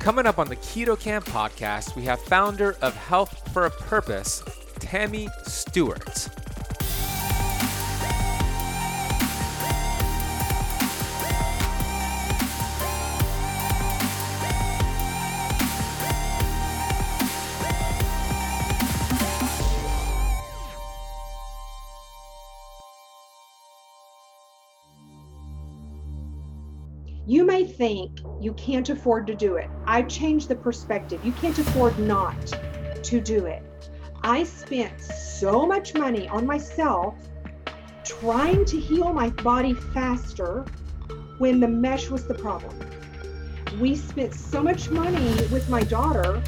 Coming up on the Keto Kamp podcast, we have founder of Health for a Purpose, Tammy Stewart. Think you can't afford to do it. I've changed the perspective. You can't afford not to do it. I spent so much money on myself trying to heal my body faster when the mesh was the problem. We spent so much money with my daughter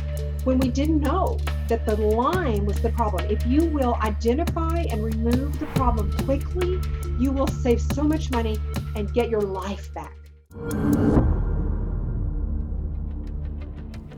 when we didn't know that the Lyme was the problem. If you will identify and remove the problem quickly, you will save so much money and get your life back.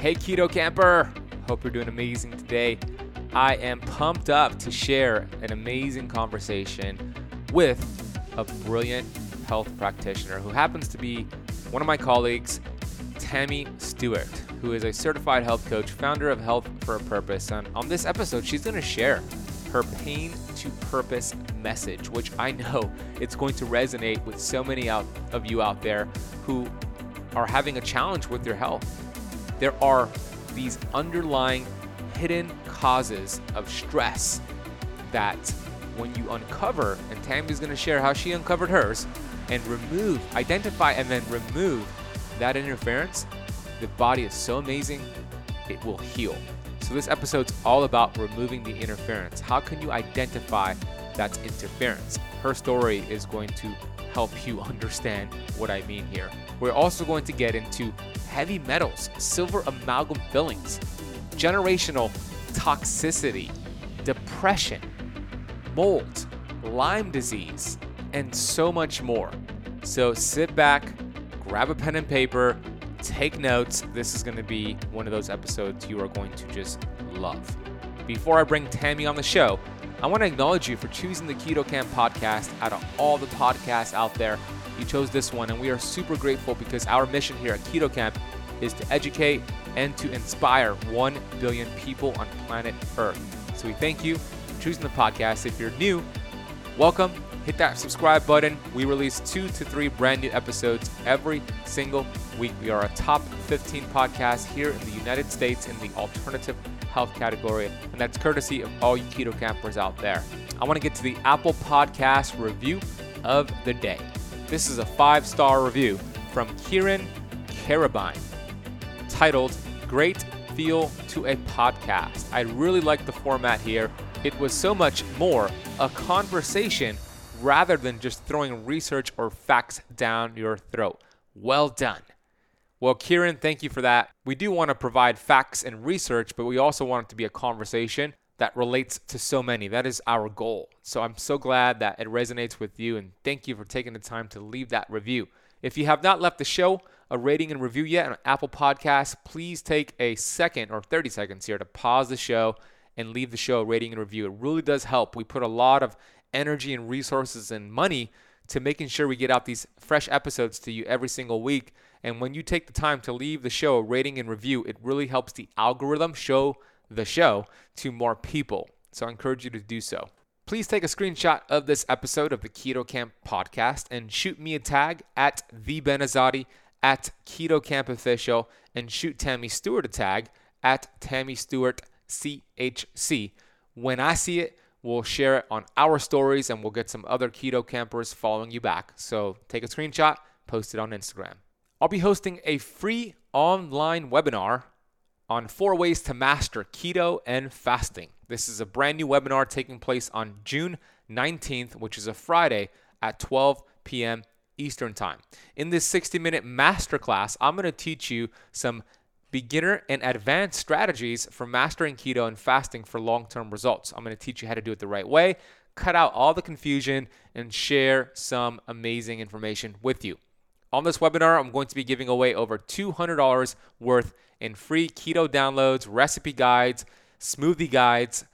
Hey, Keto Camper! Hope you're doing amazing today. I am pumped up to share an amazing conversation with a brilliant health practitioner who happens to be one of my colleagues, Tammy Stewart, who is a certified health coach, founder of Health for a Purpose. And on this episode, she's going to share her pain to purpose message, which I know it's going to resonate with so many of you out there who are having a challenge with your health. There are these underlying hidden causes of stress that when you uncover, and Tammy's going to share how she uncovered hers, and remove, identify, and then remove that interference, the body is so amazing, it will heal. So, this episode's all about removing the interference. How can you identify that's interference? Her story is going to help you understand what I mean here. We're also going to get into heavy metals, silver amalgam fillings, generational toxicity, depression, mold, Lyme disease, and so much more. So sit back, grab a pen and paper, take notes. This is going to be one of those episodes you are going to just love. Before I bring Tammy on the show, I want to acknowledge you for choosing the Keto Kamp podcast out of all the podcasts out there. You chose this one, and we are super grateful because our mission here at Keto Kamp is to educate and to inspire 1 billion people on planet Earth. So we thank you for choosing the podcast. If you're new, welcome hit that subscribe button. We release two to three brand new episodes every single week. We are a top 15 podcast here in the United States in the alternative health category, and that's courtesy of all you keto campers out there. I want to get to the Apple Podcast review of the day. This is a five star review from Kieran Carabine titled Great Feel to a Podcast. I really like the format here. It was so much more a conversation rather than just throwing research or facts down your throat. Well done. Well, Kieran, thank you for that. We do want to provide facts and research, but we also want it to be a conversation that relates to so many. That is our goal. So I'm so glad that it resonates with you, and thank you for taking the time to leave that review. If you have not left the show a rating and review yet on Apple Podcasts, please take a second or 30 seconds here to pause the show and leave the show a rating and review. It really does help. We put a lot of energy and resources and money to making sure we get out these fresh episodes to you every single week. And when you take the time to leave the show a rating and review, it really helps the algorithm show the show to more people. So I encourage you to do so. Please take a screenshot of this episode of the Keto Kamp podcast and shoot me a tag at the Benazadi at Keto Kamp Official and shoot Tammy Stewart a tag at Tammy Stewart CHC. When I see it, We'll share it on our stories and we'll get some other keto campers following you back. So take a screenshot, post it on Instagram. I'll be hosting a free online webinar on four ways to master keto and fasting. This is a brand new webinar taking place on June 19th, which is a Friday at 12 p.m. Eastern Time. In this 60 minute masterclass, I'm going to teach you some beginner and advanced strategies for mastering keto and fasting for long term results. I'm going to teach you how to do it the right way, cut out all the confusion, and share some amazing information with you. On this webinar, I'm going to be giving away over $200 worth in free keto downloads, recipe guides, smoothie guides,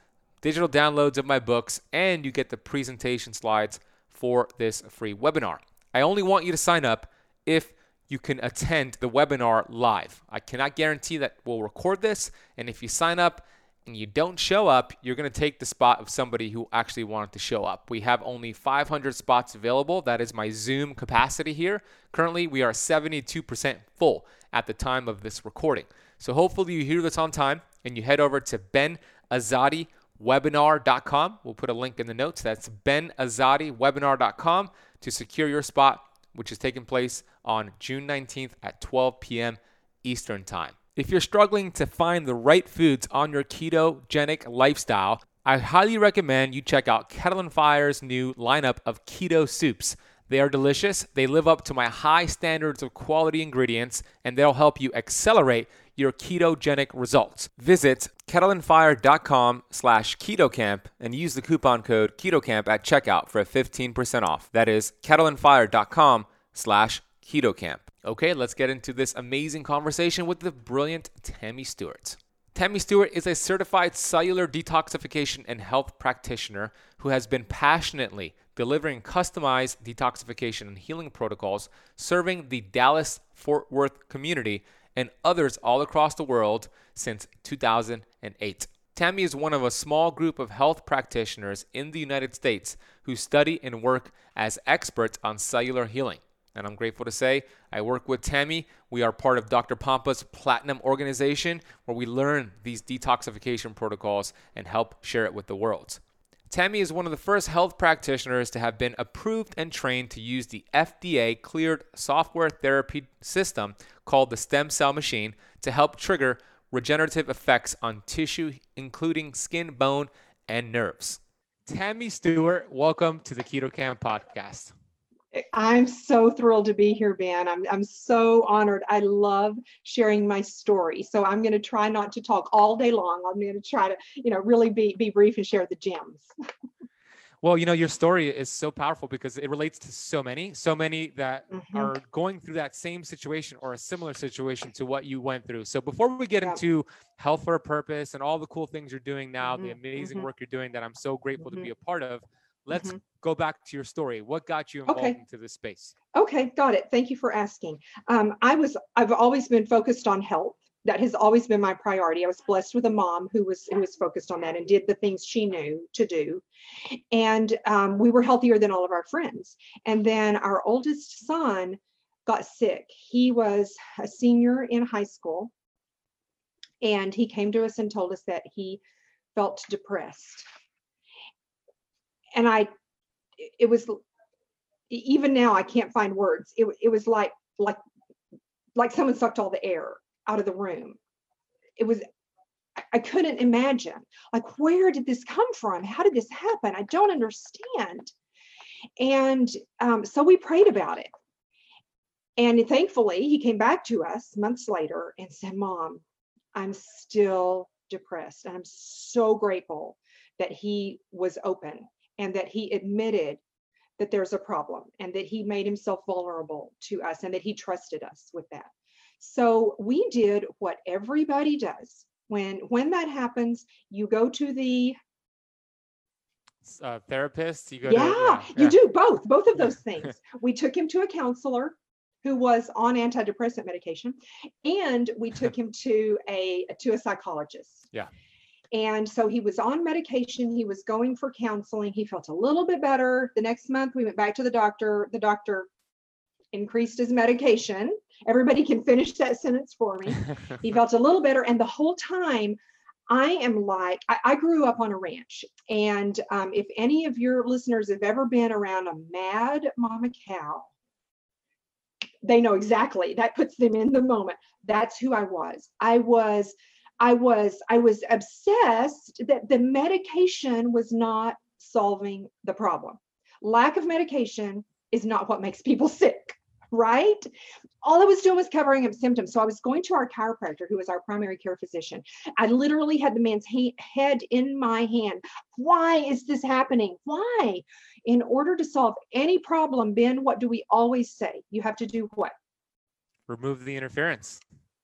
digital downloads of my books, and you get the presentation slides for this free webinar. I only want you to sign up if you can attend the webinar live. I cannot guarantee that we'll record this, and if you sign up and you don't show up, you're going to take the spot of somebody who actually wanted to show up. We have only 500 spots available. That is my Zoom capacity here. Currently, we are 72% full at the time of this recording. So hopefully you hear this on time and you head over to benazadiwebinar.com. We'll put a link in the notes. That's benazadiwebinar.com to secure your spot, which is taking place on June 19th at 12 p.m. Eastern Time. If you're struggling to find the right foods on your ketogenic lifestyle, I highly recommend you check out Kettle and Fire's new lineup of keto soups. They are delicious, they live up to my high standards of quality ingredients, and they'll help you accelerate your ketogenic results. Visit kettleandfire.com slash ketokamp and use the coupon code ketokamp at checkout for a 15% off. That is kettleandfire.com slash ketokamp. Okay, let's get into this amazing conversation with the brilliant Tammy Stewart. Tammy Stewart is a certified cellular detoxification and health practitioner who has been passionately delivering customized detoxification and healing protocols serving the Dallas Fort Worth community and others all across the world since 2008. Tammy is one of a small group of health practitioners in the United States who study and work as experts on cellular healing and I'm grateful to say I work with Tammy. We are part of Dr. Pompa's Platinum organization where we learn these detoxification protocols and help share it with the world. Tammy is one of the first health practitioners to have been approved and trained to use the FDA cleared SoftWave therapy system called the stem cell machine to help trigger regenerative effects on tissue, including skin, bone, and nerves. Tammy Stewart, welcome to the Keto Kamp podcast. I'm so thrilled to be here, Ben. I'm, I'm so honored. I love sharing my story. So I'm going to try not to talk all day long. I'm going to try to, you know, really be, be brief and share the gems. well, you know, your story is so powerful because it relates to so many, so many that mm-hmm. are going through that same situation or a similar situation to what you went through. So before we get yeah. into health for a purpose and all the cool things you're doing now, mm-hmm. the amazing mm-hmm. work you're doing that I'm so grateful to be mm-hmm. a part of, let's mm-hmm. go back to your story. What got you involved okay. into this space? Okay, got it. Thank you for asking. Um, I was I've always been focused on health. That has always been my priority. I was blessed with a mom who was who was focused on that and did the things she knew to do, and um, we were healthier than all of our friends. And then our oldest son got sick. He was a senior in high school, and he came to us and told us that he felt depressed and I, it was, even now I can't find words. It, it was like, like, like someone sucked all the air out of the room. It was, I couldn't imagine, like, where did this come from? How did this happen? I don't understand. And um, so we prayed about it. And thankfully, he came back to us months later and said, Mom, I'm still depressed. And I'm so grateful that he was open and that he admitted that there's a problem and that he made himself vulnerable to us and that he trusted us with that. So we did what everybody does. When when that happens, you go to the uh, therapist. You go. Yeah, to, yeah, you yeah. do both. Both of those things. we took him to a counselor who was on antidepressant medication, and we took him to a to a psychologist. Yeah. And so he was on medication. He was going for counseling. He felt a little bit better. The next month, we went back to the doctor. The doctor increased his medication. Everybody can finish that sentence for me. he felt a little better. And the whole time, I am like, I, I grew up on a ranch. And um, if any of your listeners have ever been around a mad mama cow, they know exactly that puts them in the moment. That's who I was. I was I was I was obsessed that the medication was not solving the problem. Lack of medication is not what makes people sick, right? All I was doing was covering up symptoms. So I was going to our chiropractor, who was our primary care physician. I literally had the man's he- head in my hand. Why is this happening? Why? In order to solve any problem, Ben, what do we always say? You have to do what? Remove the interference.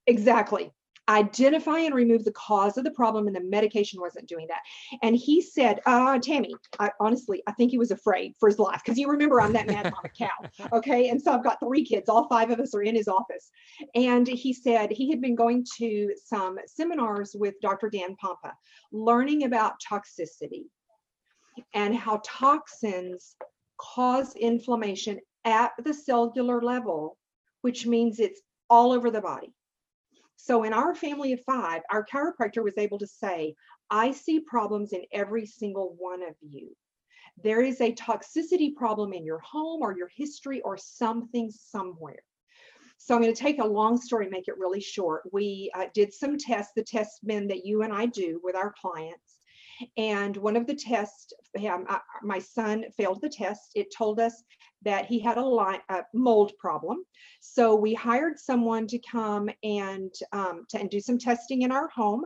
Exactly identify and remove the cause of the problem and the medication wasn't doing that. And he said uh tammy I, honestly i think he was afraid for his life because you remember i'm that mad mama cow okay? And so i've got three kids all five of us are in his office. And he said he had been going to some seminars with dr dan pompa learning about toxicity and how toxins cause inflammation at the cellular level which means it's all over the body so in our family of five, our chiropractor was able to say, I see problems in every single one of you. There is a toxicity problem in your home or your history or something somewhere. So I'm going to take a long story, and make it really short. We uh, did some tests, the tests men that you and I do with our clients. And one of the tests, um, my son failed the test. It told us that he had a, Lyme, a mold problem. So we hired someone to come and, um, to, and do some testing in our home.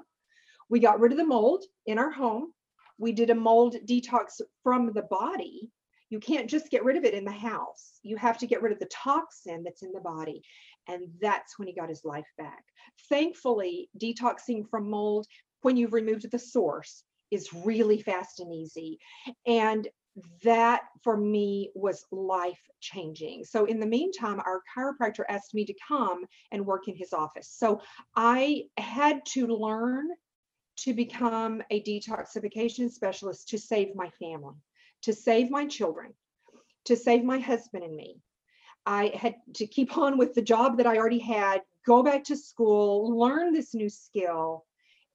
We got rid of the mold in our home. We did a mold detox from the body. You can't just get rid of it in the house. You have to get rid of the toxin that's in the body. And that's when he got his life back. Thankfully, detoxing from mold, when you've removed the source, is really fast and easy. And that for me was life changing. So, in the meantime, our chiropractor asked me to come and work in his office. So, I had to learn to become a detoxification specialist to save my family, to save my children, to save my husband and me. I had to keep on with the job that I already had, go back to school, learn this new skill.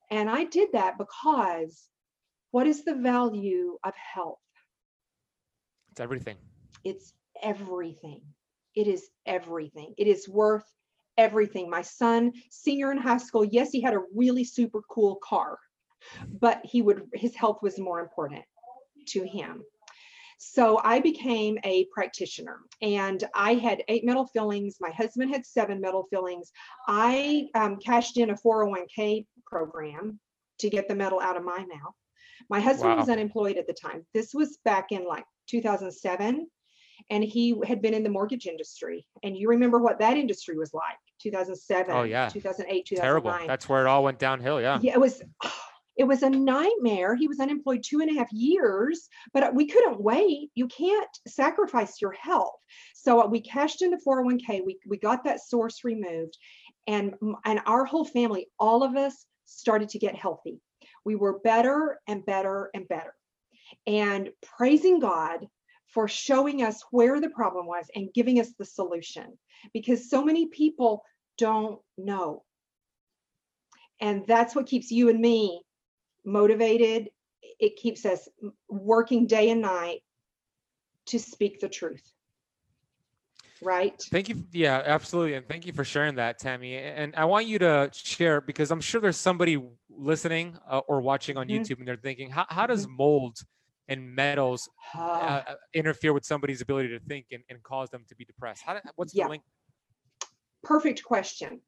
And I did that because what is the value of health? It's everything. It's everything. It is everything. It is worth everything. My son, senior in high school, yes, he had a really super cool car, but he would his health was more important to him. So I became a practitioner and I had eight metal fillings. My husband had seven metal fillings. I um, cashed in a 401k program to get the metal out of my mouth. My husband wow. was unemployed at the time. This was back in like 2007 and he had been in the mortgage industry. And you remember what that industry was like 2007 oh yeah. 2008 2009 terrible. that's where it all went downhill yeah. Yeah it was it was a nightmare. He was unemployed two and a half years but uh, we couldn't wait. You can't sacrifice your health. So uh, we cashed in the 401k we, we got that source removed and and our whole family all of us started to get healthy we were better and better and better and praising God for showing us where the problem was and giving us the solution because so many people don't know. And that's what keeps you and me motivated. It keeps us working day and night to speak the truth. Right. Thank you. Yeah, absolutely. And thank you for sharing that, Tammy. And I want you to share because I'm sure there's somebody listening uh, or watching on mm-hmm. YouTube and they're thinking, how, how does mm-hmm. mold and metals uh, uh, interfere with somebody's ability to think and, and cause them to be depressed? How, what's yeah. the link? Perfect question.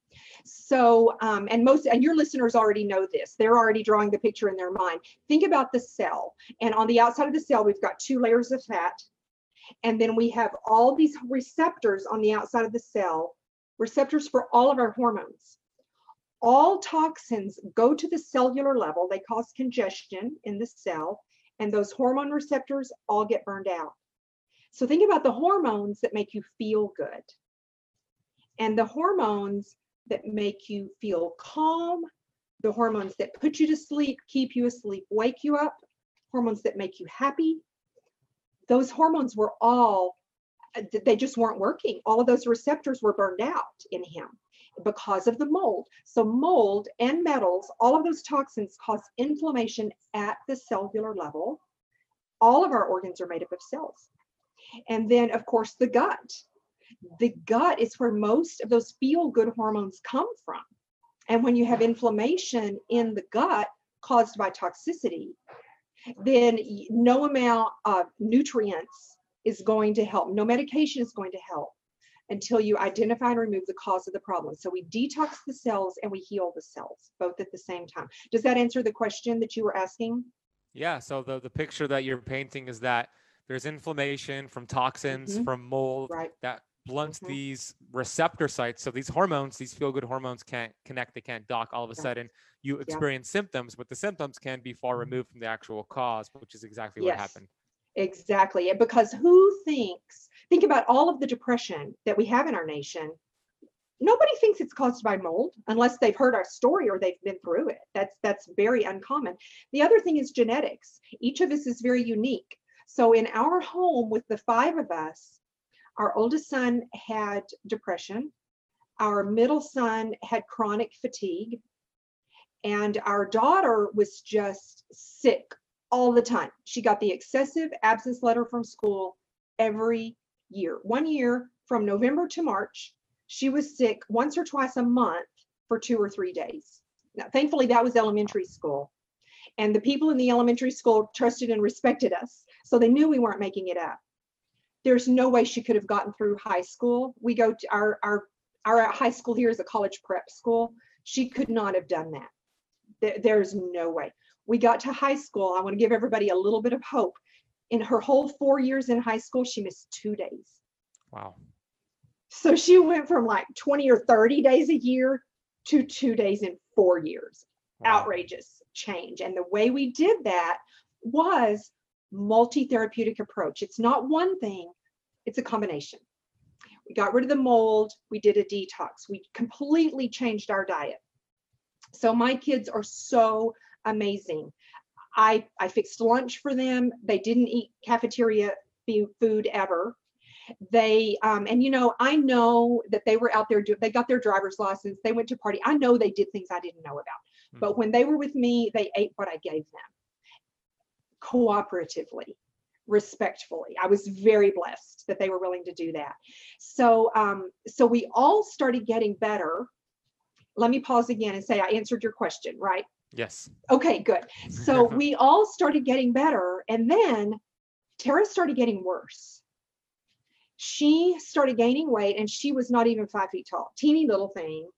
So, um, and most, and your listeners already know this. They're already drawing the picture in their mind. Think about the cell, and on the outside of the cell, we've got two layers of fat, and then we have all these receptors on the outside of the cell, receptors for all of our hormones. All toxins go to the cellular level. They cause congestion in the cell and those hormone receptors all get burned out. So think about the hormones that make you feel good and the hormones that make you feel calm, the hormones that put you to sleep, keep you asleep, wake you up, hormones that make you happy. Those hormones were all, uh, they just weren't working. All of those receptors were burned out in him because of the mold. So, mold and metals, all of those toxins cause inflammation at the cellular level. All of our organs are made up of cells. And then, of course, the gut. The gut is where most of those feel good hormones come from. And when you have inflammation in the gut caused by toxicity, then no amount of nutrients is going to help. No medication is going to help until you identify and remove the cause of the problem. So we detox the cells and we heal the cells both at the same time. Does that answer the question that you were asking? Yeah. So the, the picture that you're painting is that there's inflammation from toxins, mm-hmm. from mold right. that blunts mm-hmm. these receptor sites. So these hormones, these feel good hormones can't connect, they can't dock. All of a sudden, you experience yeah. symptoms, but the symptoms can be far mm-hmm. removed from the actual cause, which is exactly yes. what happened. Exactly. Because who thinks, think about all of the depression that we have in our nation. Nobody thinks it's caused by mold unless they've heard our story or they've been through it. That's that's very uncommon. The other thing is genetics. Each of us is very unique. So in our home with the five of us, our oldest son had depression, our middle son had chronic fatigue, and our daughter was just sick all the time. She got the excessive absence letter from school every year. One year from November to March, she was sick once or twice a month for two or three days. Now, thankfully, that was elementary school. And the people in the elementary school trusted and respected us. So they knew we weren't making it up. There's no way she could have gotten through high school. We go to our, our, our high school here is a college prep school. She could not have done that. There's no way we got to high school. I want to give everybody a little bit of hope. In her whole four years in high school, she missed two days. Wow. So she went from like 20 or 30 days a year to two days in four years. Wow. Outrageous change. And the way we did that was multi-therapeutic approach. It's not one thing, it's a combination. We got rid of the mold, we did a detox, we completely changed our diet. So my kids are so amazing. I, I fixed lunch for them. They didn't eat cafeteria food ever. They um, and you know I know that they were out there. Do, they got their driver's license. They went to party. I know they did things I didn't know about. Mm-hmm. But when they were with me, they ate what I gave them, cooperatively, respectfully. I was very blessed that they were willing to do that. So um, so we all started getting better. Let me pause again and say I answered your question, right? Yes. Okay, good. So we all started getting better. And then Tara started getting worse. She started gaining weight and she was not even five feet tall, teeny little thing,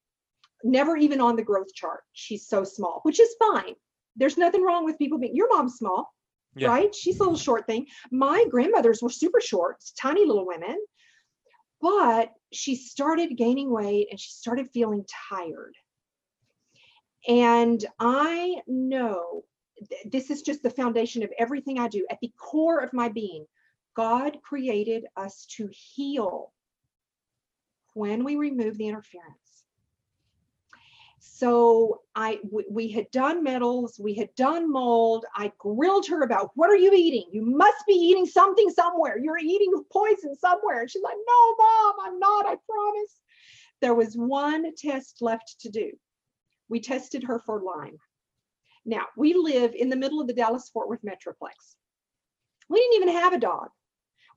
never even on the growth chart. She's so small, which is fine. There's nothing wrong with people being, your mom's small, yeah. right? She's a little short thing. My grandmothers were super short, tiny little women. But she started gaining weight and she started feeling tired and I know th- this is just the foundation of everything I do. At the core of my being, God created us to heal when we remove the interference. So I w- we had done metals, we had done mold. I grilled her about what are you eating? You must be eating something somewhere. You're eating poison somewhere. And she's like, no, mom, I'm not, I promise. There was one test left to do we tested her for Lyme. Now, we live in the middle of the Dallas Fort Worth Metroplex. We didn't even have a dog.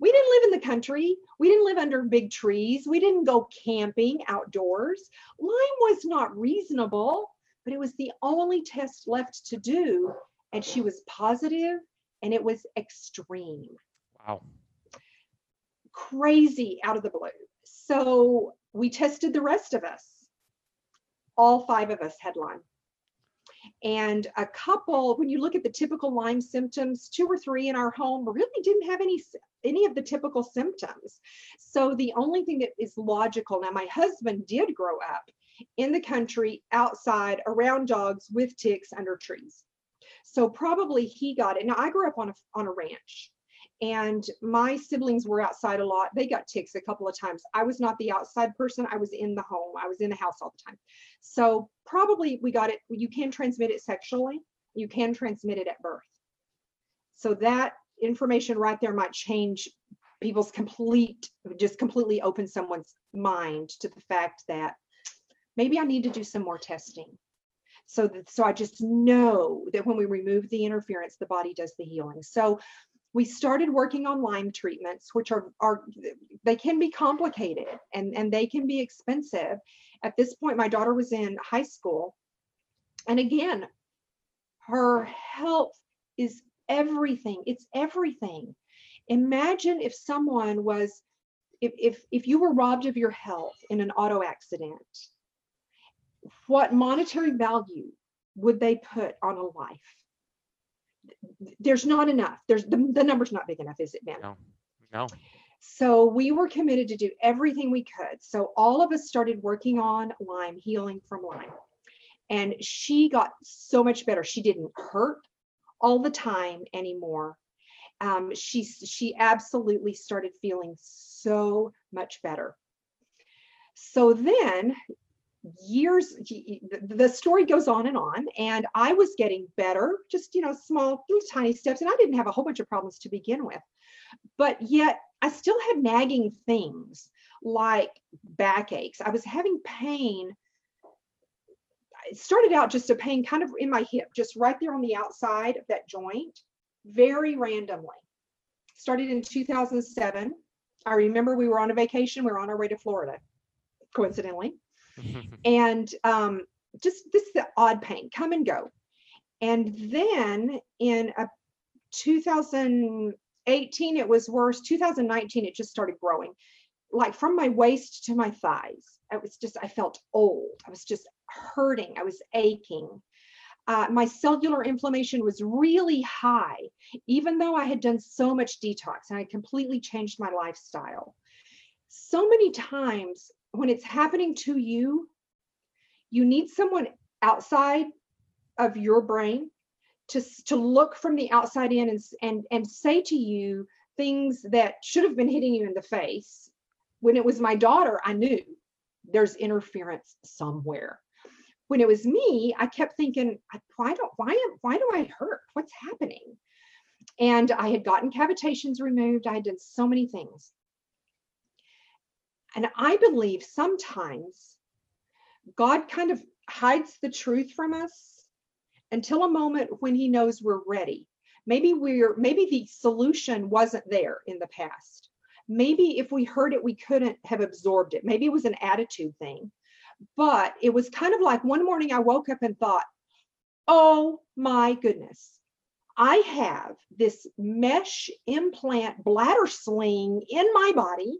We didn't live in the country. We didn't live under big trees. We didn't go camping outdoors. Lyme was not reasonable, but it was the only test left to do. And she was positive and it was extreme. Wow. Crazy out of the blue. So we tested the rest of us all five of us had Lyme. And a couple, when you look at the typical Lyme symptoms, two or three in our home really didn't have any any of the typical symptoms. So the only thing that is logical now, my husband did grow up in the country, outside, around dogs, with ticks, under trees. So probably he got it. Now I grew up on a on a ranch and my siblings were outside a lot. They got ticks a couple of times. I was not the outside person. I was in the home. I was in the house all the time. So probably we got it. You can transmit it sexually. You can transmit it at birth. So that information right there might change people's complete, just completely open someone's mind to the fact that maybe I need to do some more testing. So that, so I just know that when we remove the interference, the body does the healing. So we started working on Lyme treatments, which are, are they can be complicated and, and they can be expensive. At this point, my daughter was in high school. And again, her health is everything. It's everything. Imagine if someone was, if, if, if you were robbed of your health in an auto accident, what monetary value would they put on a life? There's not enough. There's the, the number's not big enough, is it, Ben? No, no. So we were committed to do everything we could. So all of us started working on Lyme, healing from Lyme. And she got so much better. She didn't hurt all the time anymore. Um, she, she absolutely started feeling so much better. So then years the story goes on and on and i was getting better just you know small tiny steps and i didn't have a whole bunch of problems to begin with. But yet i still had nagging things like backaches. I was having pain. It started out just a pain kind of in my hip just right there on the outside of that joint very randomly. Started in 2007 i remember we were on a vacation. We were on our way to florida coincidentally and um, just this is the odd pain come and go. And then in a 2018 it was worse. 2019 it just started growing. Like from my waist to my thighs i was just i felt old. I was just hurting. I was aching. Uh, my cellular inflammation was really high even though i had done so much detox and i completely changed my lifestyle. So many times when it's happening to you, you need someone outside of your brain to, to look from the outside in and, and, and say to you things that should have been hitting you in the face. When it was my daughter, I knew there's interference somewhere. When it was me, I kept thinking, why don't why am why do I hurt? What's happening? And I had gotten cavitations removed. I had done so many things. And I believe sometimes God kind of hides the truth from us until a moment when he knows we're ready. Maybe we're maybe the solution wasn't there in the past. Maybe if we heard it, we couldn't have absorbed it. Maybe it was an attitude thing. But it was kind of like one morning I woke up and thought, oh my goodness, I have this mesh implant bladder sling in my body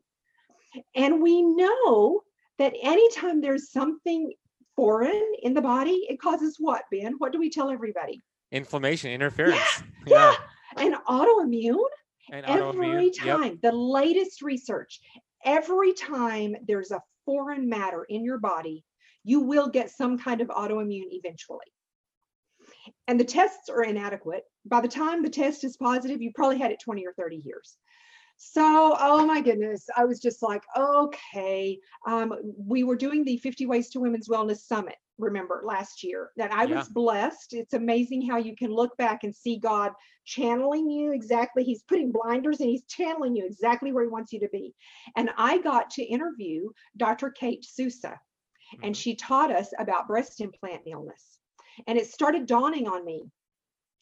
and we know that anytime there's something foreign in the body, it causes what, Ben? What do we tell everybody? Inflammation, interference. Yeah. yeah. And autoimmune. And every autoimmune. time, Yep. the latest research, every time there's a foreign matter in your body, you will get some kind of autoimmune eventually. And the tests are inadequate. By the time the test is positive, you probably had it 20 or 30 years. So, oh my goodness, I was just like, okay. Um, we were doing the 50 Ways to Women's Wellness Summit, remember last year, that I Yeah. was blessed. It's amazing how you can look back and see God channeling you exactly. He's putting blinders and he's channeling you exactly where he wants you to be. And I got to interview Dr. Kate Sousa, and Mhm. she taught us about breast implant illness. And it started dawning on me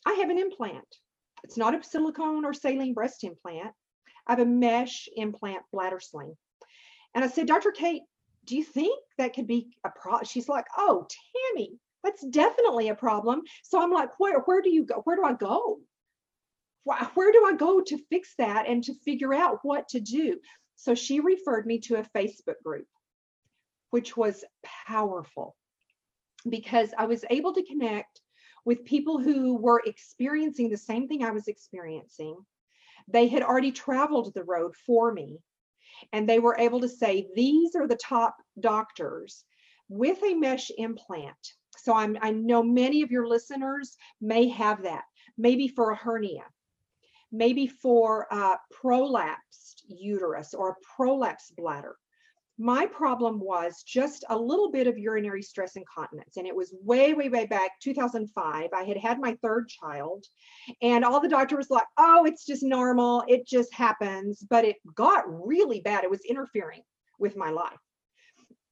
I have an implant. It's not a silicone or saline breast implant. I have a mesh implant bladder sling. And I said, Dr. Kate, do you think that could be a problem? She's like, oh, Tammy, that's definitely a problem. So I'm like, where, where do you go? Where do I go? Wh- Where do I go to fix that and to figure out what to do? So she referred me to a Facebook group, which was powerful because I was able to connect with people who were experiencing the same thing I was experiencing. They had already traveled the road for me, and they were able to say, These are the top doctors with a mesh implant. So I'm, I know many of your listeners may have that, maybe for a hernia, maybe for a prolapsed uterus or a prolapsed bladder my problem was just a little bit of urinary stress incontinence and it was way way way back 2005 i had had my third child and all the doctor was like oh it's just normal. It just happens. But it got really bad. It was interfering with my life.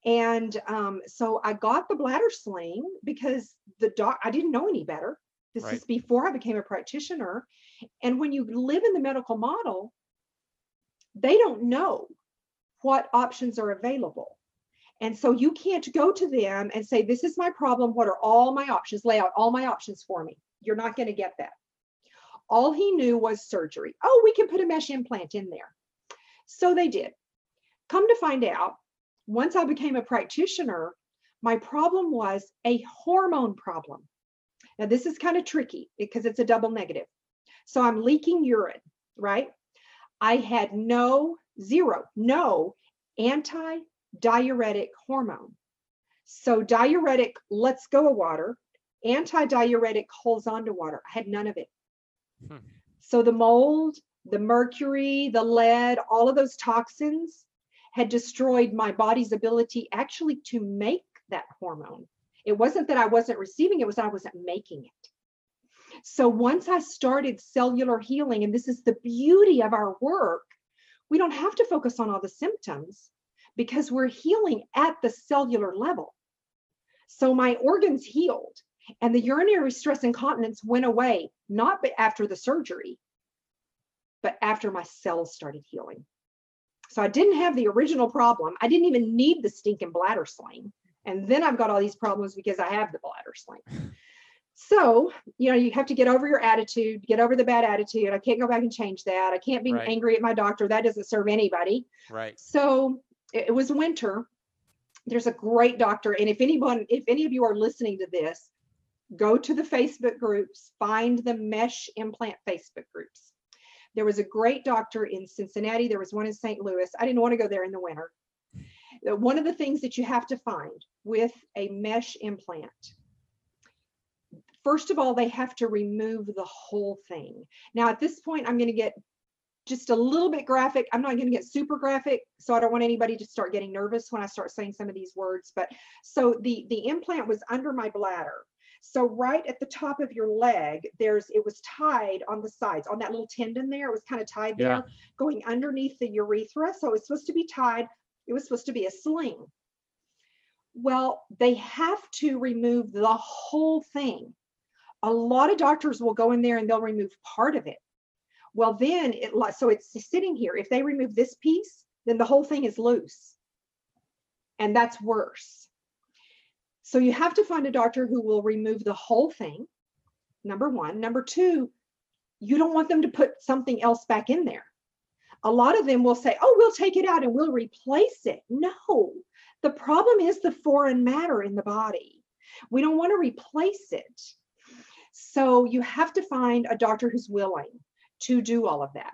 And um, so i got the bladder sling because the doc i didn't know any better. This Right. is before i became a practitioner. And when you live in the medical model they don't know what options are available. And so you can't go to them and say, This is my problem. What are all my options? Lay out all my options for me. You're not going to get that. All he knew was surgery. Oh, we can put a mesh implant in there. So they did. Come to find out, once I became a practitioner, my problem was a hormone problem. Now, this is kind of tricky because it's a double negative. So I'm leaking urine, right? I had no, zero, no anti diuretic hormone. So diuretic lets go of water, anti-diuretic holds on to water. I had none of it. Hmm. So the mold, the mercury, the lead, all of those toxins had destroyed my body's ability actually to make that hormone. It wasn't that I wasn't receiving it, was I wasn't making it. So once I started cellular healing, and this is the beauty of our work, we don't have to focus on all the symptoms because we're healing at the cellular level. So my organs healed and the urinary stress incontinence went away, not after the surgery, but after my cells started healing. So I didn't have the original problem. I didn't even need the stinking bladder sling. And then I've got all these problems because I have the bladder sling. So, you know, you have to get over your attitude, get over the bad attitude. I can't go back and change that. I can't be right. angry at my doctor. That doesn't serve anybody. Right. So it was winter. There's a great doctor. And if anyone, if any of you are listening to this, go to the Facebook groups, find the mesh implant Facebook groups. There was a great doctor in Cincinnati. There was one in St. Louis. I didn't want to go there in the winter. One of the things that you have to find with a mesh implant first of all, they have to remove the whole thing. Now, at this point, I'm going to get just a little bit graphic. I'm not going to get super graphic, so I don't want anybody to start getting nervous when I start saying some of these words. But so the the implant was under my bladder. So right at the top of your leg, there's it was tied on the sides on that little tendon there. It was kind of tied yeah. there, going underneath the urethra. So it was supposed to be tied. It was supposed to be a sling. Well, they have to remove the whole thing. A lot of doctors will go in there and they'll remove part of it well, then it so it's sitting here. If they remove this piece, then the whole thing is loose. And that's worse. So you have to find a doctor who will remove the whole thing. Number one. Number two, you don't want them to put something else back in there. A lot of them will say, oh, we'll take it out and we'll replace it. No, the problem is the foreign matter in the body. We don't want to replace it. So you have to find a doctor who's willing to do all of that.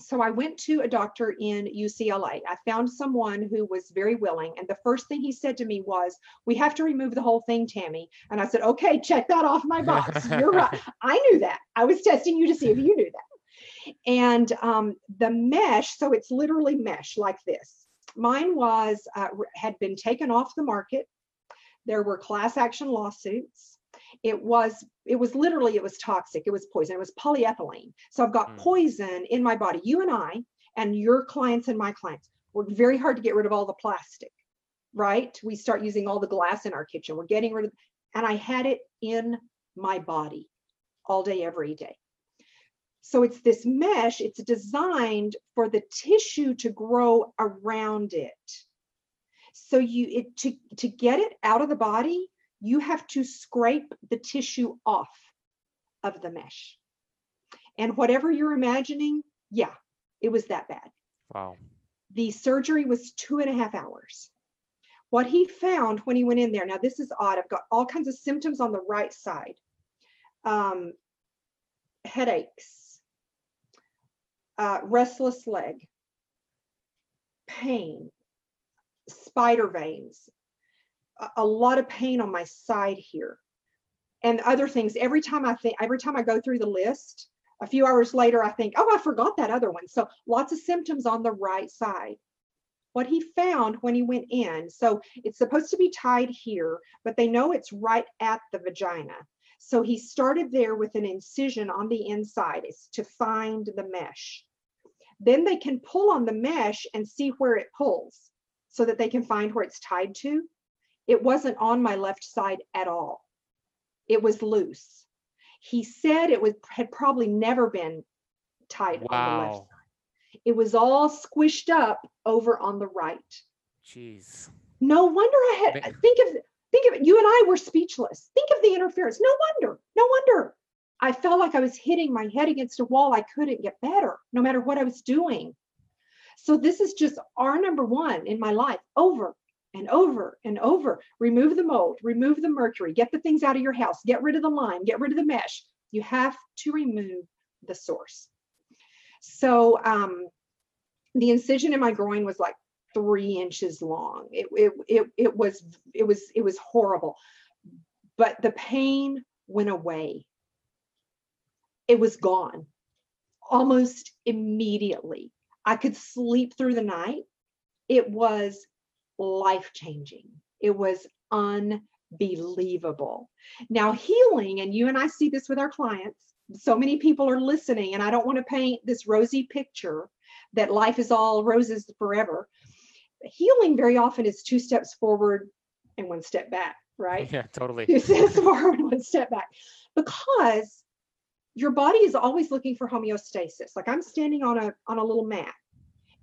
So I went to a doctor in UCLA. I found someone who was very willing. And the first thing he said to me was, We have to remove the whole thing, Tammy. And I said, Okay, check that off my box. You're right. I knew that. I was testing you to see if you knew that. And um, the mesh, so it's literally mesh like this. Mine was, uh, had been taken off the market. There were class action lawsuits it was it was literally it was toxic it was poison it was polyethylene. So i've got mm. poison in my body. You and i and your clients and my clients worked very hard to get rid of all the plastic right? We start using all the glass in our kitchen. We're getting rid of and i had it in my body all day every day. So it's this mesh it's designed for the tissue to grow around it. So you it to to get it out of the body you have to scrape the tissue off of the mesh. And whatever you're imagining, yeah, it was that bad. Wow. The surgery was two and a half hours. What he found when he went in there, now this is odd, I've got all kinds of symptoms on the right side um, headaches, uh, restless leg, pain, spider veins, a lot of pain on my side here. And other things every time i think every time i go through the list a few hours later i think oh i forgot that other one. So lots of symptoms on the right side. What he found when he went in so it's supposed to be tied here but they know it's right at the vagina. So he started there with an incision on the inside. To find the mesh. Then they can pull on the mesh and see where it pulls so that they can find where it's tied to it wasn't on my left side at all. It was loose. He said it was had probably never been tied wow. on the left side. It was all squished up over on the right. Jeez. No wonder I had think of think of it. You and I were speechless. Think of the interference. No wonder. No wonder. I felt like I was hitting my head against a wall. I couldn't get better no matter what I was doing. So this is just our number one in my life over and over and over. Remove the mold, remove the mercury, get the things out of your house, get rid of the Lyme, get rid of the mesh. You have to remove the source. So um, the incision in my groin was like three inches long. It, it, it, it was it was it was horrible, but the pain went away. It was gone almost immediately. I could sleep through the night. It was life changing. It was unbelievable. Now, healing, and you and I see this with our clients, so many people are listening, and I don't want to paint this rosy picture that life is all roses forever. Healing very often is two steps forward and one step back, right? Yeah, totally. Two steps forward, one step back. Because your body is always looking for homeostasis. Like I'm standing on a on a little mat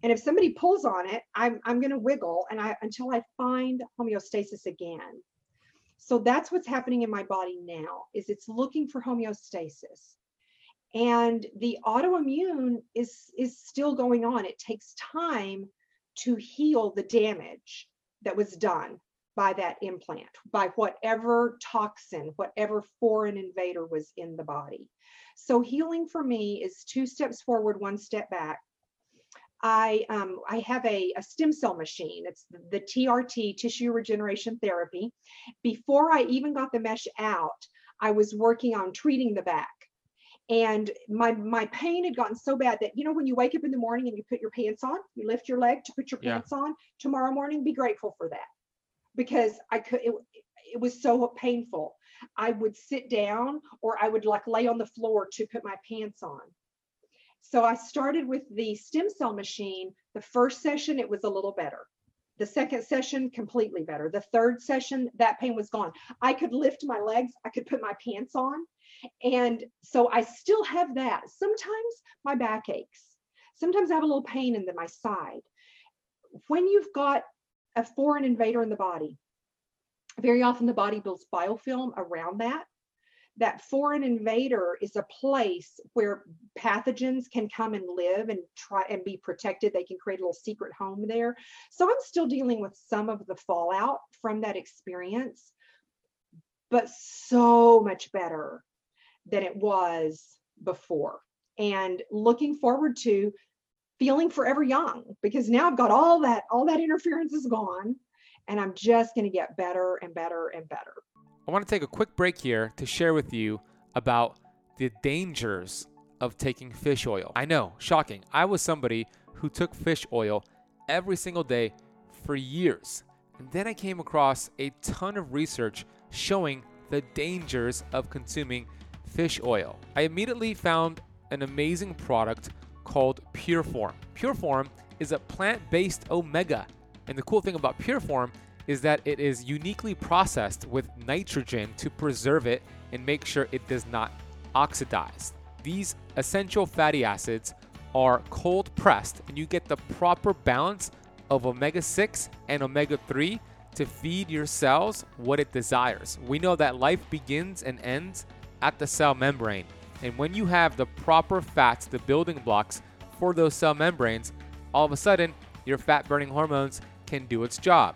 and if somebody pulls on it, I'm, I'm going to wiggle and I until I find homeostasis again. So that's what's happening in my body now is it's looking for homeostasis. And the autoimmune is is still going on. It takes time to heal the damage that was done by that implant, by whatever toxin, whatever foreign invader was in the body. So healing for me is two steps forward, one step back I um, I have a, a, stem cell machine. It's the, TRT tissue regeneration therapy. Before I even got the mesh out, I was working on treating the back. And my my pain had gotten so bad that you know when you wake up in the morning and you put your pants on, you lift your leg to put your yeah. pants on. Tomorrow morning, be grateful for that because I could. It, it was so painful. I would sit down or I would like lay on the floor to put my pants on so I started with the stem cell machine. The first session, it was a little better. The second session, completely better. The third session, that pain was gone. I could lift my legs, I could put my pants on. And so I still have that. Sometimes my back aches. Sometimes I have a little pain in the, my side. When you've got a foreign invader in the body, very often the body builds biofilm around that that foreign invader is a place where pathogens can come and live and try and be protected. They can create a little secret home there. So I'm still dealing with some of the fallout from that experience, but so much better than it was before. And looking forward to feeling forever young because now I've got all that, all that interference is gone and I'm just going to get better and better and better. I want to take a quick break here to share with you about the dangers of taking fish oil. I know, shocking. I was somebody who took fish oil every single day for years. And then I came across a ton of research showing the dangers of consuming fish oil. I immediately found an amazing product called Pureform. Pureform is a plant based omega. And the cool thing about Pureform is that it is uniquely processed with nitrogen to preserve it and make sure it does not oxidize. These essential fatty acids are cold pressed and you get the proper balance of omega 6 and omega 3 to feed your cells what it desires. We know that life begins and ends at the cell membrane. And when you have the proper fats, the building blocks for those cell membranes, all of a sudden your fat burning hormones can do its job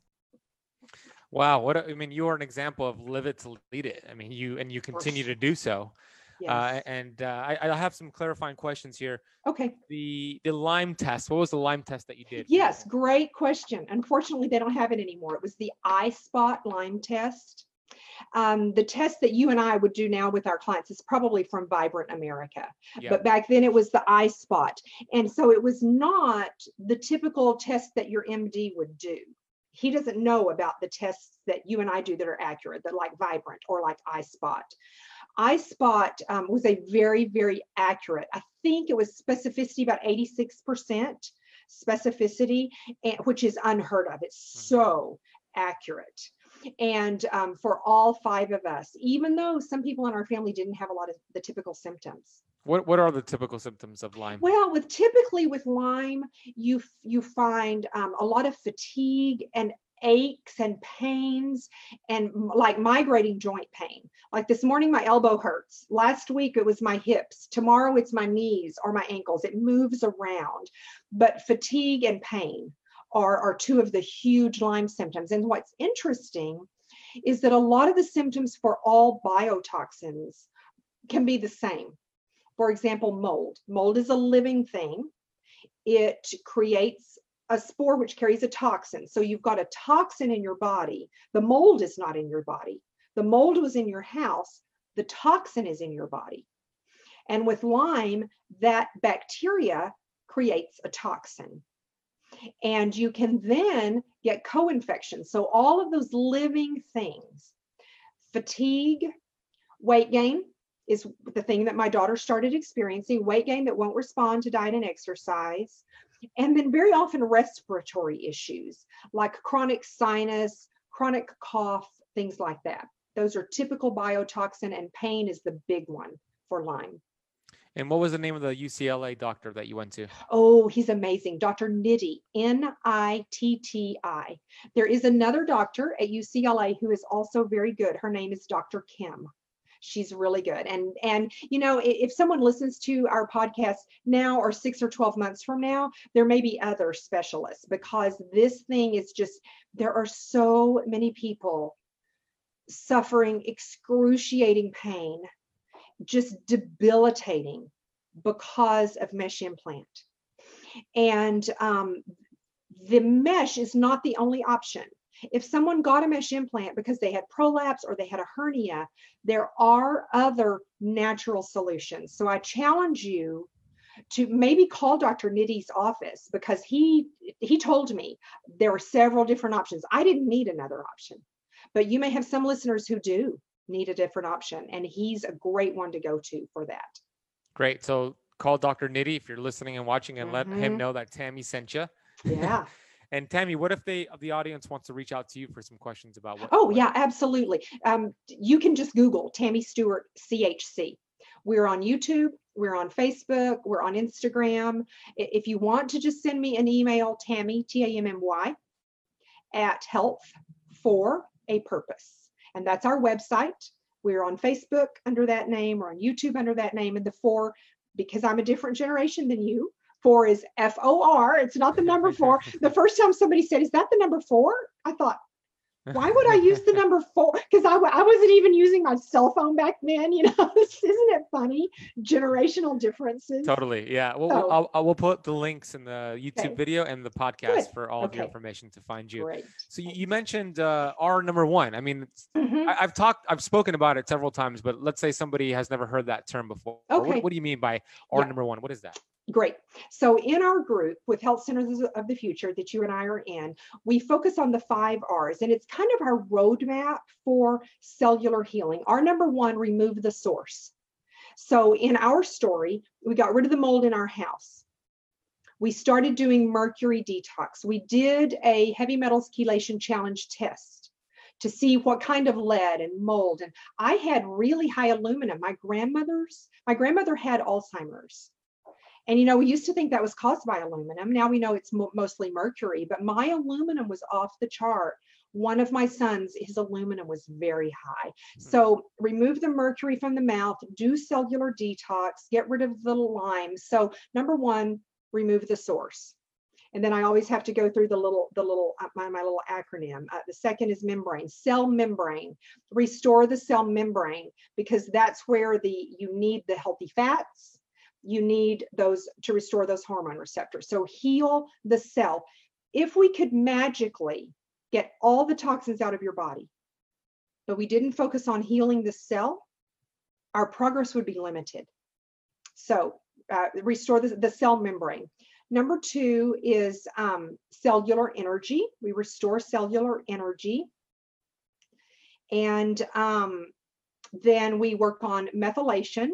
Wow, what a, I mean, you are an example of live it to lead it. I mean, you and you continue to do so. Uh, and uh, I, I have some clarifying questions here. Okay. The the Lyme test. What was the Lyme test that you did? Yes, great question. Unfortunately, they don't have it anymore. It was the iSpot Lyme test. Um, the test that you and I would do now with our clients is probably from Vibrant America, Yeah. but back then it was the iSpot. And so it was not the typical test that your MD would do. He doesn't know about the tests that you and I do that are accurate, that like Vibrant or like iSpot. Eye spot um, was a very, very accurate. I think it was specificity about 86% specificity, and, which is unheard of. It's Mhm. so accurate. And um, for all five of us, even though some people in our family didn't have a lot of the typical symptoms. What what are the typical symptoms of Lyme? Well, with typically with Lyme, you you find um, a lot of fatigue and aches and pains and like migrating joint pain. Like this morning, my elbow hurts. Last week, it was my hips. Tomorrow, it's my knees or my ankles. It moves around. But fatigue and pain are, are two of the huge Lyme symptoms. And what's interesting is that a lot of the symptoms for all biotoxins can be the same. For example, mold. Mold is a living thing. It creates a spore which carries a toxin. So you've got a toxin in your body. The mold is not in your body. The mold was in your house. The toxin is in your body. And with Lyme, that bacteria creates a toxin. And you can then get co infection. So, all of those living things, fatigue, weight gain is the thing that my daughter started experiencing weight gain that won't respond to diet and exercise. And then, very often, respiratory issues like chronic sinus, chronic cough, things like that. Those are typical biotoxin, and pain is the big one for Lyme. And what was the name of the UCLA doctor that you went to? Oh, he's amazing. Dr. Nitti, N I T T I. There is another doctor at UCLA who is also very good. Her name is Dr. Kim. She's really good. And and you know, if someone listens to our podcast now or 6 or 12 months from now, there may be other specialists because this thing is just there are so many people suffering excruciating pain, just debilitating because of mesh implant. And um, the mesh is not the only option. If someone got a mesh implant because they had prolapse or they had a hernia, there are other natural solutions. So I challenge you to maybe call Dr. Nitti's office because he he told me there were several different options. I didn't need another option, but you may have some listeners who do need a different option, and he's a great one to go to for that. Great. So call Dr. Nitty if you're listening and watching and let him Mhm. know that Tammy sent you. Yeah. And Tammy, what if they the audience wants to reach out to you for some questions about what? Oh, what- yeah, absolutely. Um, you can just Google Tammy Stewart CHC. We're on YouTube, we're on Facebook, we're on Instagram. If you want to just send me an email, Tammy, T A M M Y, at health for a purpose. And that's our website. We're on Facebook under that name, or on YouTube under that name. And the four, because I'm a different generation than you, four is F O R. It's not the number four. The first time somebody said, Is that the number four? I thought, why would I use the number four? Because I, w- I wasn't even using my cell phone back then. You know, isn't it funny? Generational differences. Totally. Yeah. Well, So- we'll I'll, I will put the links in the YouTube Okay. video and the podcast for all of your information to find you. Great. So you, you mentioned uh, R number one. I mean, Mhm. I, I've talked, I've spoken about it several times, but let's say somebody has never heard that term before. What- Okay. What, do you mean by R Yeah. number one? What is that? Great. So in our group with Health Centers of the Future that you and I are in, we focus on the five R's, and it's kind of our roadmap for cellular healing. Our number one, remove the source. So in our story, we got rid of the mold in our house. We started doing mercury detox. We did a heavy metals chelation challenge test to see what kind of lead and mold. And I had really high aluminum. My grandmother's, my grandmother had Alzheimer's. And you know, we used to think that was caused by aluminum. Now we know it's mo- mostly mercury, but my aluminum was off the chart. One of my sons, his aluminum was very high. So remove the mercury from the mouth, do cellular detox, get rid of the Lyme. So number one, remove the source. and then I always have to go through the little the little uh, my, my little acronym. Uh, the second is membrane, cell membrane. Restore the cell membrane because that's where the you need the healthy fats. You need those to restore those hormone receptors. So heal the cell. If we could magically get all the toxins out of your body, but we didn't focus on healing the cell, our progress would be limited. So uh, restore the, the cell membrane. Number two is um, cellular energy. We restore cellular energy. And um, then we work on methylation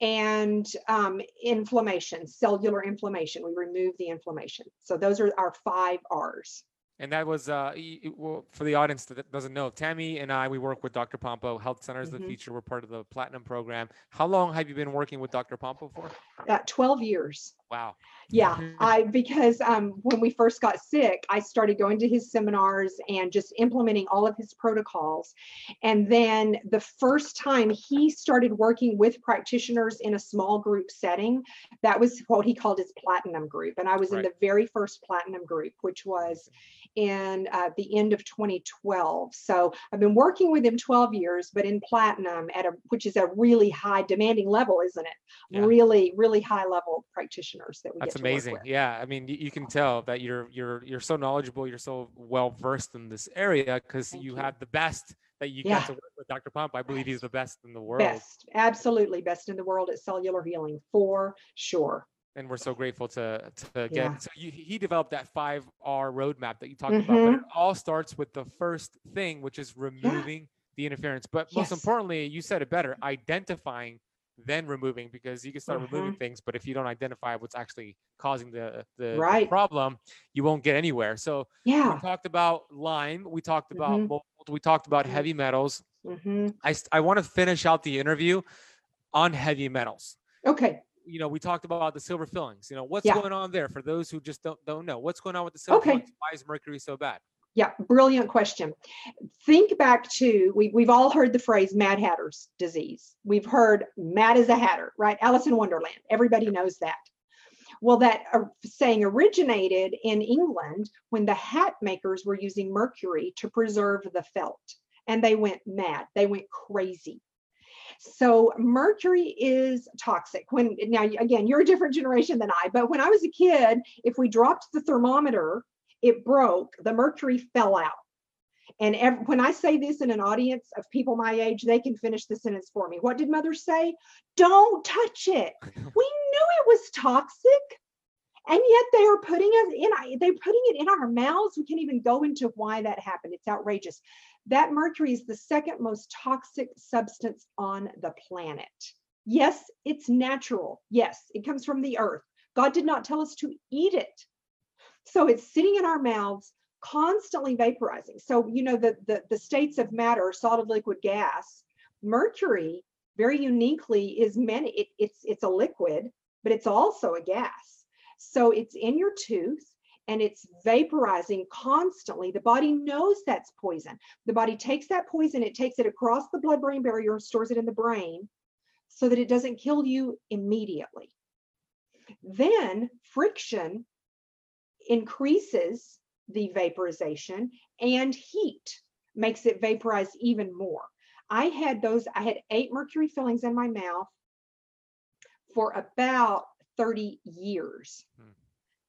and um, inflammation, cellular inflammation. We remove the inflammation. So those are our five R's. And that was uh, well, for the audience that doesn't know, Tammy and I, we work with Dr. Pompa, Health Centers mm-hmm. Future. We're part of the Platinum Program. How long have you been working with Dr. Pompa for? Uh, 12 years. Wow. Yeah, I because um, when we first got sick, I started going to his seminars and just implementing all of his protocols. And then the first time he started working with practitioners in a small group setting, that was what he called his platinum group. And I was right. in the very first platinum group, which was in uh, the end of 2012. So I've been working with him 12 years, but in platinum at a which is a really high demanding level, isn't it? Yeah. Really, really high level practitioners that we. That's amazing. Yeah, I mean, you can tell that you're you're you're so knowledgeable, you're so well versed in this area because you, you had the best that you yeah. got to work with Dr. Pump. I believe he's the best in the world. Best, absolutely best in the world at cellular healing for sure and we're so grateful to to get. Yeah. So you, he developed that five R roadmap that you talked mm-hmm. about, but it mm-hmm. all starts with the first thing, which is removing yeah. the interference. But yes. most importantly, you said it better: identifying, then removing, because you can start mm-hmm. removing things, but if you don't identify what's actually causing the the, right. problem, you won't get anywhere. So yeah, we talked about Lyme, we talked about mm-hmm. mold, we talked about heavy metals. Mm-hmm. I I want to finish out the interview on heavy metals. Okay you know, we talked about the silver fillings. You know, what's yeah. going on there for those who just don't don't know? What's going on with the silver okay. fillings? Why is mercury so bad? Yeah, brilliant question. Think back to we, we've all heard the phrase Mad Hatter's disease. We've heard Mad as a Hatter, right? Alice in Wonderland. Everybody knows that. Well, that uh, saying originated in England when the hat makers were using mercury to preserve the felt, and they went mad. They went crazy. So mercury is toxic. When now again, you're a different generation than I, but when I was a kid, if we dropped the thermometer, it broke, the mercury fell out. And every, when I say this in an audience of people my age, they can finish the sentence for me. What did mother say? Don't touch it. We knew it was toxic. And yet they are putting it in, they're putting it in our mouths. We can't even go into why that happened. It's outrageous. That mercury is the second most toxic substance on the planet. Yes, it's natural. Yes, it comes from the earth. God did not tell us to eat it. So it's sitting in our mouths, constantly vaporizing. So, you know, the, the, the states of matter, solid, liquid, gas, mercury very uniquely is many, it, it's, it's a liquid, but it's also a gas. So it's in your tooth and it's vaporizing constantly. The body knows that's poison. The body takes that poison, it takes it across the blood brain barrier stores it in the brain so that it doesn't kill you immediately. Then friction increases the vaporization and heat makes it vaporize even more. I had those, I had eight mercury fillings in my mouth for about 30 years. Hmm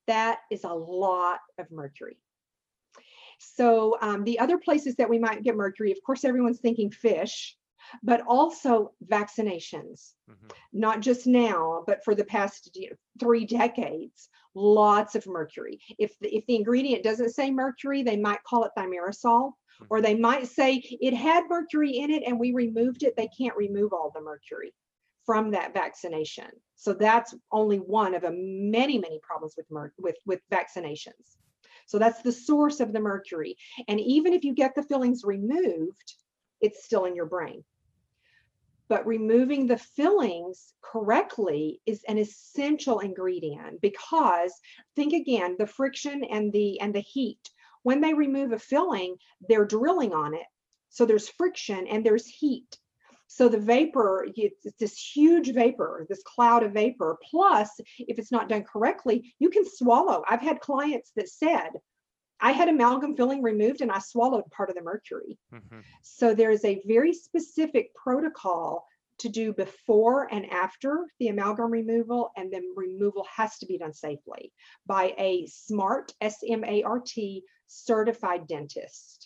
that is a lot of mercury. So um, the other places that we might get mercury, of course, everyone's thinking fish, but also vaccinations. Mm-hmm. Not just now, but for the past you know, three decades, lots of mercury. If the, if the ingredient doesn't say mercury, they might call it thimerosal, mm-hmm. or they might say it had mercury in it and we removed it. They can't remove all the mercury from that vaccination. So that's only one of a many, many problems with, mer- with, with vaccinations. So that's the source of the mercury. And even if you get the fillings removed, it's still in your brain. But removing the fillings correctly is an essential ingredient because think again, the friction and the and the heat. When they remove a filling, they're drilling on it. So there's friction and there's heat So the vapor, it's this huge vapor, this cloud of vapor. Plus, if it's not done correctly, you can swallow. I've had clients that said, I had amalgam filling removed and I swallowed part of the mercury. Mhm. So there is a very specific protocol to do before and after the amalgam removal, and then removal has to be done safely by a smart S M A R T certified dentist.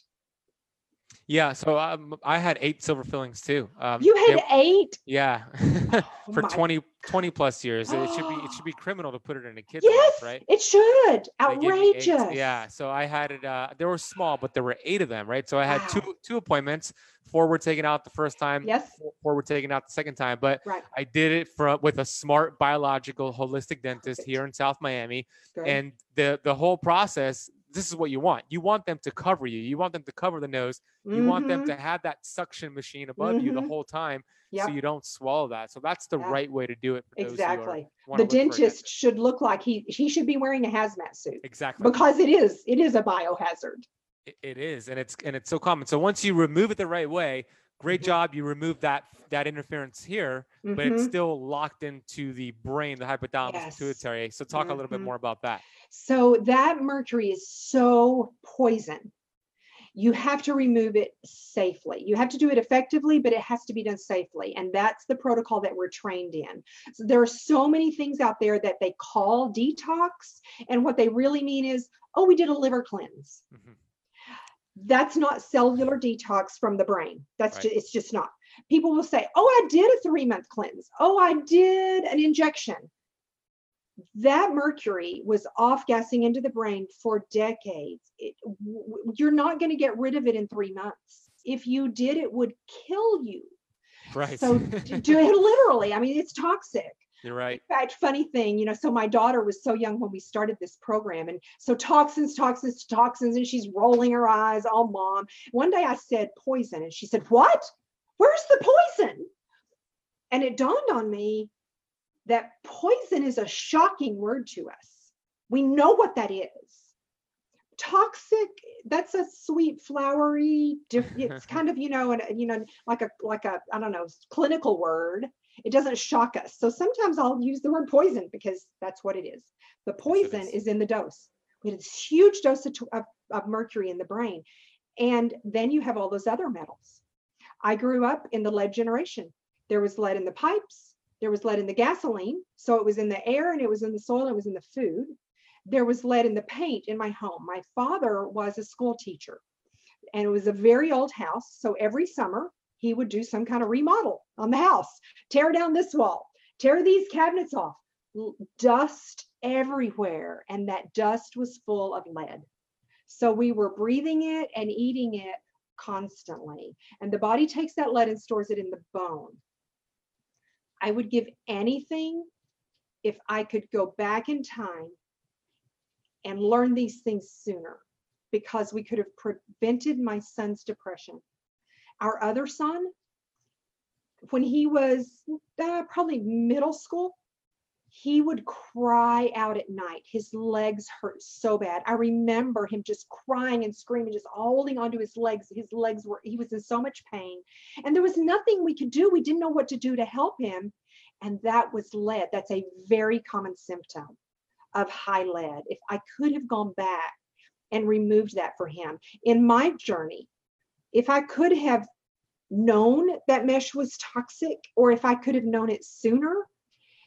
Yeah. So um, I had eight silver fillings too. Um, You had eight. yeah. Oh For my- 20, 20 plus years. It should be it should be criminal to put it in a kid's mouth, Yes, right? it should. They gave me eight- Outrageous. Yeah. So I had it. Uh, they were small, but there were eight of them, right? So I had Wow. two two appointments. Four were taken out the first time. Yes. four- Four were taken out the second time. But Right. I did it from with a smart biological holistic dentist Perfect. here in South Miami. Good. And the the whole process. This is what you want. You want them to cover you. You want them to cover the nose. You want them Mhm. to have that suction machine above you the Mhm. whole time, so you don't swallow that. So that's the Yeah. right way to do it. For those who are- exactly. The look for a dentist should look like he he should be wearing a hazmat suit Exactly. because it is it is a biohazard. It- it is, and it's and it's so common. So once you remove it the right way, great Mhm. job. You removed that that interference here, but it's Mhm. still locked into the brain, the hypothalamus Yes. pituitary. So talk a little bit Mhm. more about that. So that mercury is so poison. You have to remove it safely. You have to do it effectively, but it has to be done safely. And that's the protocol that we're trained in. So there are so many things out there that they call detox. And what they really mean is, oh, we did a liver cleanse. Mhm. That's not cellular detox from the brain. That's Right. just, it's just not. People will say, oh, I did a three month cleanse. Oh, I did an injection that mercury was off gassing into the brain for decades. It, w- you're not going to get rid of it in three months. If you did, it would kill you. Right. So do it literally. I mean, it's toxic. You're right. In fact, funny thing, you know, so my daughter was so young when we started this program, and so toxins, toxins, toxins, and she's rolling her eyes. Oh, mom. One day I said poison, and she said, What? Where's the poison? And it dawned on me that poison is a shocking word to us. We know what that is. Toxic, that's a sweet, flowery, diff- it's kind of, you know, and you know, like a like a, I don't know, clinical word it doesn't shock us. So sometimes I'll use the word poison because that's what it is. The poison is. is. in the dose. We had this huge dose of, of, of mercury in the brain. And then you have all those other metals. I grew up in the lead generation. There was lead in the pipes, there was lead in the gasoline. So it was in the air and it was in the soil, it was in the food. There was lead in the paint in my home. My father was a school teacher and it was a very old house. So every summer he would do some kind of remodel on the house, tear down this wall, tear these cabinets off, dust everywhere. And that dust was full of lead. So we were breathing it and eating it constantly. And the body takes that lead and stores it in the bone. I would give anything if I could go back in time and learn these things sooner because we could have prevented my son's depression. Our other son, when he was uh, probably middle school, he would cry out at night. His legs hurt so bad. I remember him just crying and screaming, just holding onto his legs. His legs were, he was in so much pain. And there was nothing we could do. We didn't know what to do to help him. And that was lead. That's a very common symptom of high lead. If I could have gone back and removed that for him in my journey, if I could have known that mesh was toxic or if I could have known it sooner.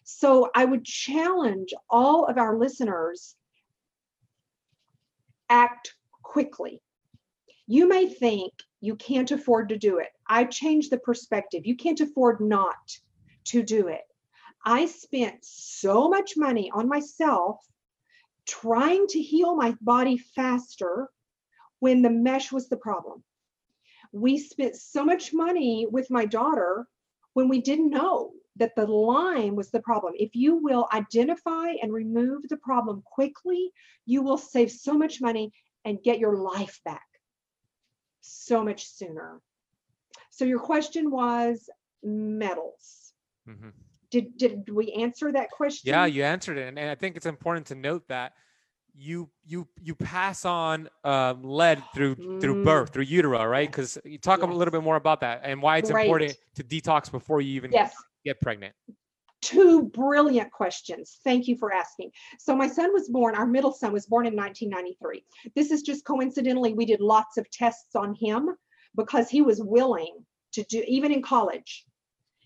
So I would challenge all of our listeners act quickly. You may think you can't afford to do it. I changed the perspective. You can't afford not to do it. I spent so much money on myself trying to heal my body faster when the mesh was the problem. We spent so much money with my daughter when we didn't know that the Lyme was the problem. If you will identify and remove the problem quickly, you will save so much money and get your life back so much sooner. So your question was metals. Mm-hmm. Did did we answer that question? Yeah, you answered it, and, and I think it's important to note that you you you pass on um, lead through through Mm. birth through utero, right? Because you talk a little bit more about that and why it's Great. important to detox before you even Yes. get pregnant. two brilliant questions. Thank you for asking. So my son was born, our middle son was born in 1993. This is just coincidentally, we did lots of tests on him because he was willing to do, even in college.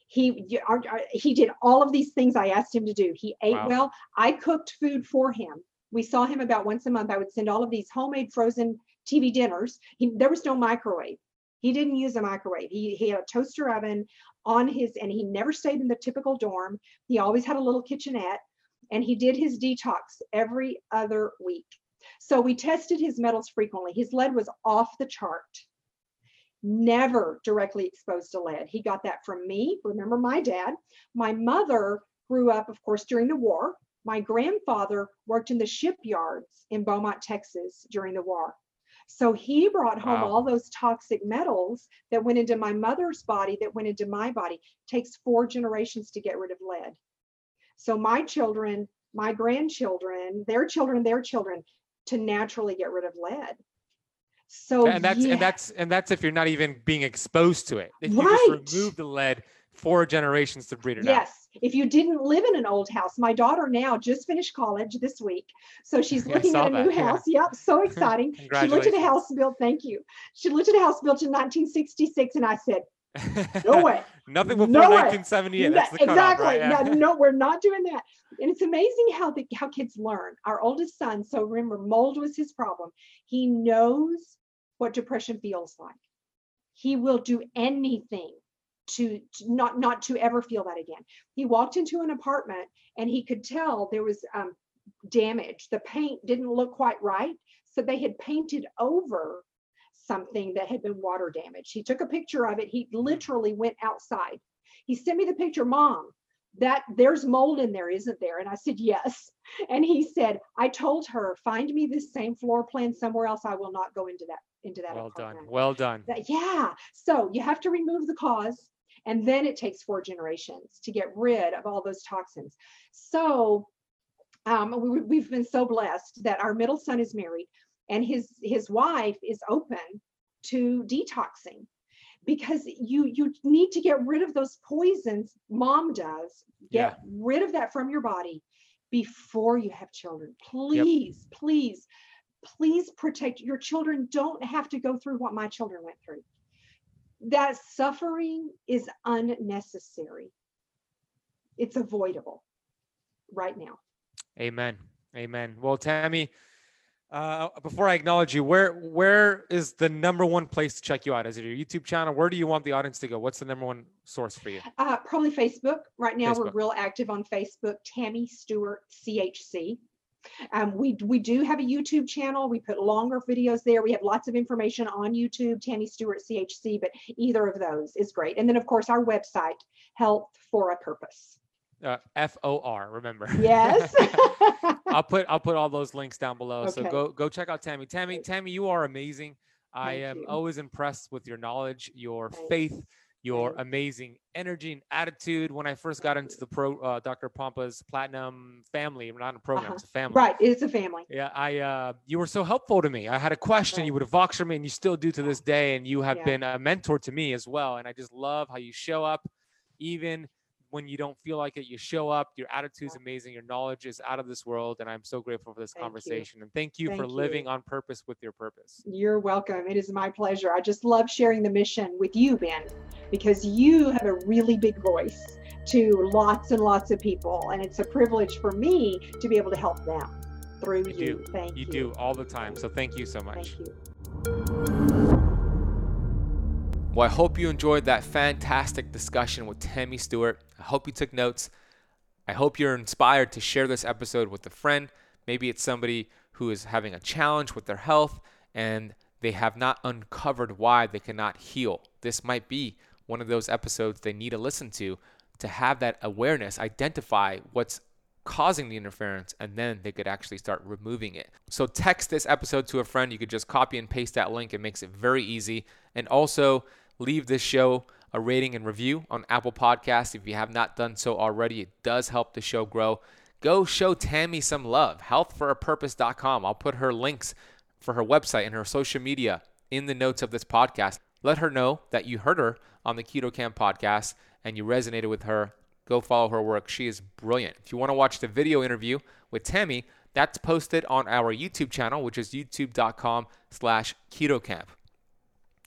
He y- our- our- he did all of these things I asked him to do. He ate Wow. well. I cooked food for him. We saw him about once a month. I would send all of these homemade frozen TV dinners. He, there was no microwave. He didn't use a microwave. He, he had a toaster oven on his, and he never stayed in the typical dorm. He always had a little kitchenette, and he did his detox every other week. So we tested his metals frequently. His lead was off the chart. Never directly exposed to lead. He got that from me. Remember my dad. My mother grew up, of course, during the war. My grandfather worked in the shipyards in Beaumont, Texas during the war. So he brought home Wow. all those toxic metals that went into my mother's body, that went into my body. Takes four generations to get rid of lead. So my children, my grandchildren, their children, their children, to naturally get rid of lead. So and that's yeah, and that's and that's if you're not even being exposed to it. If you Right. just remove the lead four generations to breed it out. Yes, if you didn't live in an old house, my daughter now just finished college this week, so she's looking saw at a new that, yeah. house. Yep, so exciting. she looked at a house built. Thank you. She looked at a house built in 1966, and I said, "No way, Nothing before No 1978. No, That's the cutoff, exactly. right? Yeah. No, no, we're not doing that. And it's amazing how the how kids learn. Our oldest son, so remember, mold was his problem. He knows what depression feels like. He will do anything to, to not not to ever feel that again. He walked into an apartment and he could tell there was um, damage. The paint didn't look quite right, so they had painted over something that had been water damaged. He took a picture of it. He literally went outside. He sent me the picture, Mom. That there's mold in there, isn't there? And I said, Yes. And he said, I told her, find me this same floor plan somewhere else. I will not go into that into that Well done. Well done. Yeah. So you have to remove the cause, and then it takes four generations to get rid of all those toxins. So um, we, we've been so blessed that our middle son is married, and his his wife is open to detoxing because you you need to get rid of those poisons. Mom does get rid of that from your body before you have children. Please, please, please protect your children. Don't have to go through what my children went through. That suffering is unnecessary. It's avoidable right now. Amen. Amen. Well, Tammy, uh, before I acknowledge you, where where is the number one place to check you out? Is it your YouTube channel? Where do you want the audience to go? What's the number one source for you? Uh, probably Facebook. Right now, we're real active on Facebook. Tammy Stewart CHC. Um, we we do have a YouTube channel. We put longer videos there. We have lots of information on YouTube. Tammy Stewart CHC, but either of those is great. And then, of course, our website, Health for a Purpose. Uh, F O R. Remember. Yes. I'll put I'll put all those links down below. So go go check out Tammy. Tammy, Tammy, you are amazing. I am you. always impressed with your knowledge, your Thanks. faith, your amazing energy and attitude. When I first got into the pro uh, Dr. Pompa's Platinum family, not a program, Uh-huh. it's a family. right. It's a family. Yeah, I uh you were so helpful to me. I had a question, you would have voxed me and you still do to this day and you have Yeah. been a mentor to me as well and I just love how you show up even when you don't feel like it, you show up. Your attitude is amazing. Your knowledge is out of this world and I'm so grateful for this Thank you. conversation and thank you for Thank living on purpose with your purpose. You're welcome. It is my pleasure. I just love sharing the mission with you, Ben, because you have a really big voice to lots and lots of people. And it's a privilege for me to be able to help them through You you. do. Thank you. You do all the time. So thank you so much. Thank you. Well, I hope you enjoyed that fantastic discussion with Tammy Stewart. I hope you took notes. I hope you're inspired to share this episode with a friend. Maybe it's somebody who is having a challenge with their health and they have not uncovered why they cannot heal. This might be one of those episodes they need to listen to to have that awareness, identify what's causing the interference, and then they could actually start removing it. So, text this episode to a friend. You could just copy and paste that link. It makes it very easy. And also, leave this show a rating and review on Apple Podcasts if you have not done so already. It does help the show grow. go show Tammy some love. Healthforapurpose.com. I'll put her links for her website and her social media in the notes of this podcast. Let her know that you heard her on the Keto Kamp podcast and you resonated with her. Go follow her work. She is brilliant. If you want to watch the video interview with Tammy, that's posted on our YouTube channel, which is youtube.com slash ketokamp.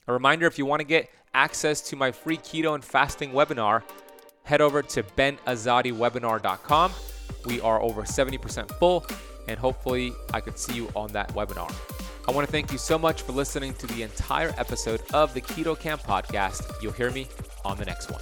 A reminder, if you want to get access to my free keto and fasting webinar, head over to benazadiwebinar.com. We are over 70% full, and hopefully I could see you on that webinar. I want to thank you so much for listening to the entire episode of the Keto Kamp podcast. You'll hear me on the next one.